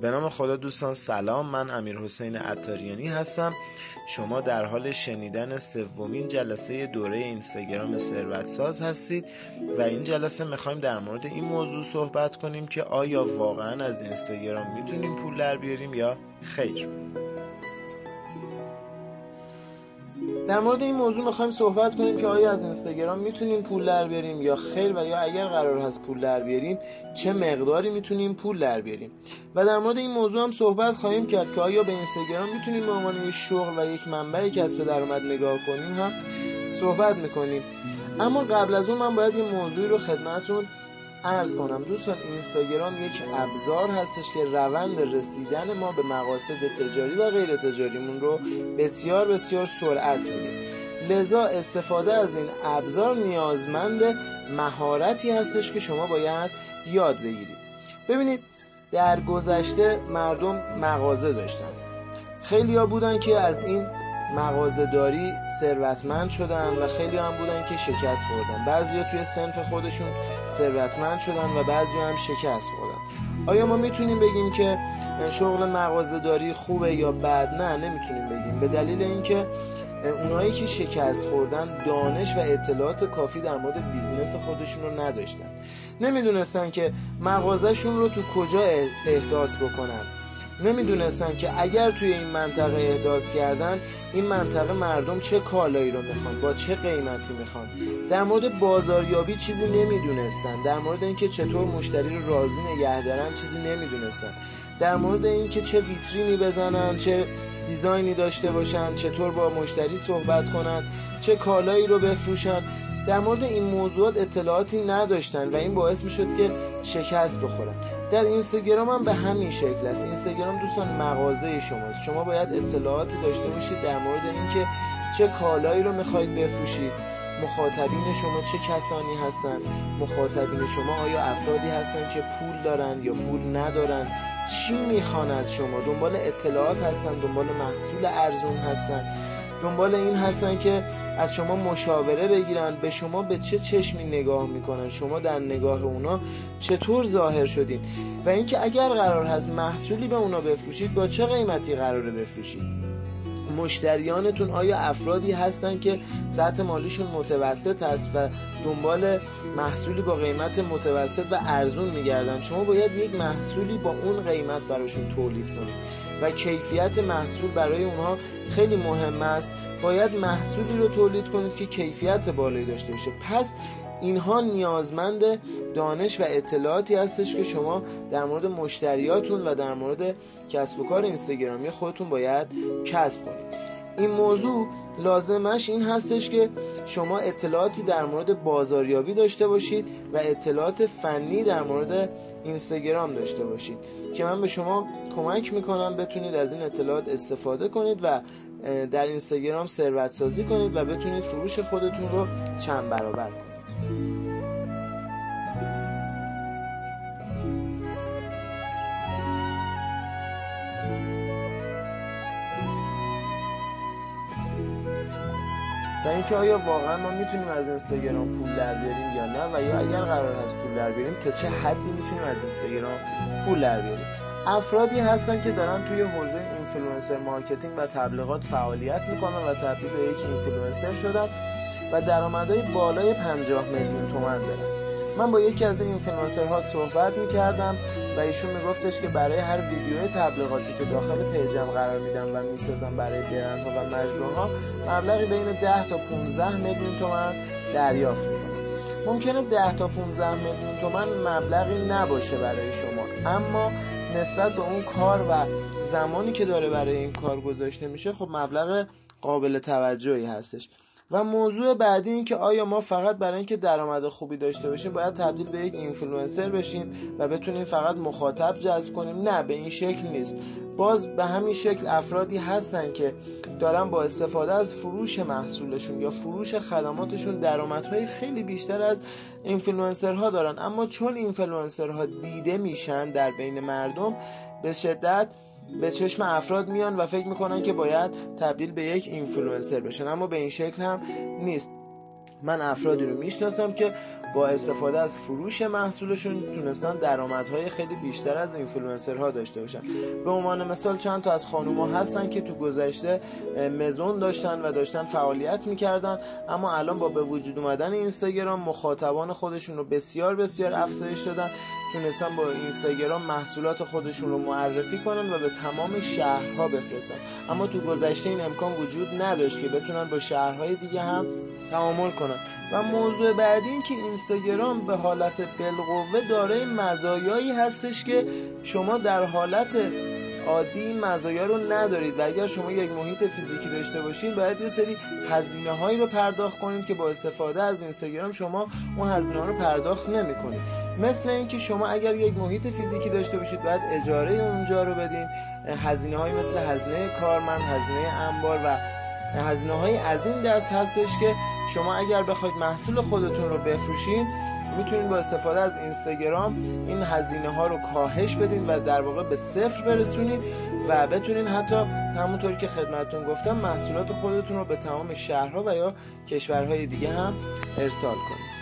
به نام خدا دوستان سلام. من امیر حسین عطاریانی هستم. شما در حال شنیدن سومین جلسه دوره اینستاگرام ثروت ساز هستید و این جلسه می‌خوایم در مورد این موضوع صحبت کنیم که آیا واقعا از اینستاگرام می‌تونیم پول در بیاریم یا خیر؟ در مورد این موضوع می‌خوایم صحبت کنیم که آیا از اینستاگرام می‌تونیم پول در بیاریم یا خیر و یا اگر قرار هست پول در بیاریم چه مقداری می‌تونیم پول در بیاریم؟ و در مورد این موضوع هم صحبت خواهیم کرد که آیا به اینستاگرام می‌تونیم به عنوان یک شغل و یک منبع کسب درآمد نگاه کنیم؟ هم صحبت می‌کنیم. اما قبل از اون من باید این موضوعی رو خدمتون ارز کنم دوستان اینستاگرام یک ابزار هستش که روند رسیدن ما به مقاصد تجاری و غیر تجاریمون رو بسیار بسیار سرعت میده. لذا استفاده از این ابزار نیازمند مهارتی هستش که شما باید یاد بگیرید. ببینید در گذشته مردم مغازه داشتن. خیلی بودن که از این مغازهداری ثروتمند شدن و خیلی هم بودن که شکست خوردن. بعضیا توی سنف خودشون ثروتمند شدن و بعضی هم شکست خوردن. آیا ما می‌تونیم بگیم که شغل مغازهداری خوبه یا بد؟ نه نمی‌تونیم بگیم. به دلیل اینکه اونایی که شکست خوردن دانش و اطلاعات کافی در مورد بیزینس خودشون رو نداشتن. نمی‌دونستن که مغازهشون رو تو کجا احداث بکنن. نمی‌دونستن که اگر توی این منطقه احداث کردن این منطقه مردم چه کالایی رو می‌خوان با چه قیمتی می‌خوان. در مورد بازاریابی چیزی نمی‌دونستن. در مورد اینکه چطور مشتری رو راضی نگه دارن چیزی نمی‌دونستن. در مورد اینکه چه ویترینی بزنن چه دیزاینی داشته باشن چطور با مشتری صحبت کنن چه کالایی رو بفروشن. در مورد این موضوعات اطلاعاتی نداشتن و این باعث می‌شد که شکست بخورن. در اینستاگرام هم به همین شکل است. اینستاگرام دوستان مغازه شماست. شما باید اطلاعاتی داشته باشید در مورد اینکه چه کالایی رو می‌خواید بفروشید مخاطبین شما چه کسانی هستند مخاطبین شما آیا افرادی هستند که پول دارن یا پول ندارن چی می‌خوان از شما؟ دنبال اطلاعات هستن دنبال محصول ارزون هستن. دنبال این هستن که از شما مشاوره بگیرن به شما به چه چشمی نگاه می‌کنن شما در نگاه اونا چطور ظاهر شدین؟ و اینکه اگر قرار هست محصولی به اونا بفروشید با چه قیمتی قراره بفروشید؟ مشتریانتون آیا افرادی هستن که سطح مالیشون متوسط هست و دنبال محصولی با قیمت متوسط و ارزون میگردن؟ شما باید یک محصولی با اون قیمت براشون تولید کنید. و کیفیت محصول برای اونها خیلی مهم است. باید محصولی رو تولید کنید که کیفیت بالایی داشته باشه. پس اینها نیازمند دانش و اطلاعاتی هستش که شما در مورد مشتریاتون و در مورد کسب و کار اینستاگرامی خودتون باید کسب کنید. این موضوع لازمش این هستش که شما اطلاعاتی در مورد بازاریابی داشته باشید و اطلاعات فنی در مورد اینستاگرام داشته باشید که من به شما کمک می‌کنم بتونید از این اطلاعات استفاده کنید و در اینستاگرام ثروت سازی کنید و بتونید فروش خودتون رو چند برابر کنید. اینکه آیا واقعا ما می‌تونیم از اینستاگرام پول در بیاریم یا نه و یا اگر قرار هست پول در بیاریم تا چه حدی می‌تونیم از اینستاگرام پول در بیاریم؟ افرادی هستن که دارن توی حوزه influencer marketing و تبلیغات فعالیت می‌کنن و تبدیل به یک اینفلوئنسر شدن و درآمدهای بالای 50 میلیون تومن دارن. من با یکی از این ها صحبت می‌کردم و ایشون میگفتش که برای هر ویدیو تبلیغاتی که داخل page م قرار میدم و می‌سازم برای برندها و مجموعه مبلغی بین 10 تا 15 میلیون تومن دریافت می‌کنم. ممکنه 10 تا 15 میلیون تومن مبلغی نباشه برای شما اما نسبت به اون کار و زمانی که داره برای این کار گذاشته میشه خب مبلغ قابل توجهی هستش. و موضوع بعدی این که آیا ما فقط برای اینکه درآمد خوبی داشته باشیم باید تبدیل به یک اینفلوئنسر بشیم و بتونیم فقط مخاطب جذب کنیم؟ نه به این شکل نیست. باز به همین شکل افرادی هستن که دارن با استفاده از فروش محصولشون یا فروش خدماتشون درآمدهای خیلی بیشتر از اینفلوئنسرها دارن. اما چون اینفلوئنسرها دیده میشن در بین مردم به شدت به چشم افراد میان و فکر می‌کنن که باید تبدیل به یک اینفلوئنسر بشن. اما به این شکل هم نیست. من افرادی رو می‌شناسم که با استفاده از فروش محصولشون تونستن درآمدهای خیلی بیشتر از اینفلوئنسرها داشته باشن. به عنوان مثال چند تا از خانوما هستن که تو گذشته مزون داشتن و داشتن فعالیت می‌کردن اما الان با به وجود اومدن اینستاگرام مخاطبان خودشون رو بسیار بسیار افزایش دادن. تونستن با اینستاگرام محصولات خودشون رو معرفی کنن و به تمام شهرها بفرستن. اما تو گذشته این امکان وجود نداشت که بتونن با شهرهای دیگه هم تعامل کنن. و موضوع بعدی این که اینستاگرام به حالت بالقوه دارای مزایایی هستش که شما در حالت عادی مزایا رو ندارید و اگر شما یک محیط فیزیکی داشته باشید باید یه سری هزینه هایی رو پرداخت کنید که با استفاده از اینستاگرام شما اون هزینه ها رو پرداخت نمی کنید مثل اینکه شما اگر یک محیط فیزیکی داشته باشید باید اجاره اونجا رو بدین. هزینه های مثل هزینه کارمند هزینه انبار و هزینه های از این دست هستش که شما اگر بخواید محصول خودتون رو بفروشین می‌تونید با استفاده از اینستاگرام این هزینه ها رو کاهش بدین و در واقع به صفر برسونید و بتونین حتی همونطوری که خدمتتون گفتم محصولات خودتون رو به تمام شهرها و یا کشورهای دیگه هم ارسال کنید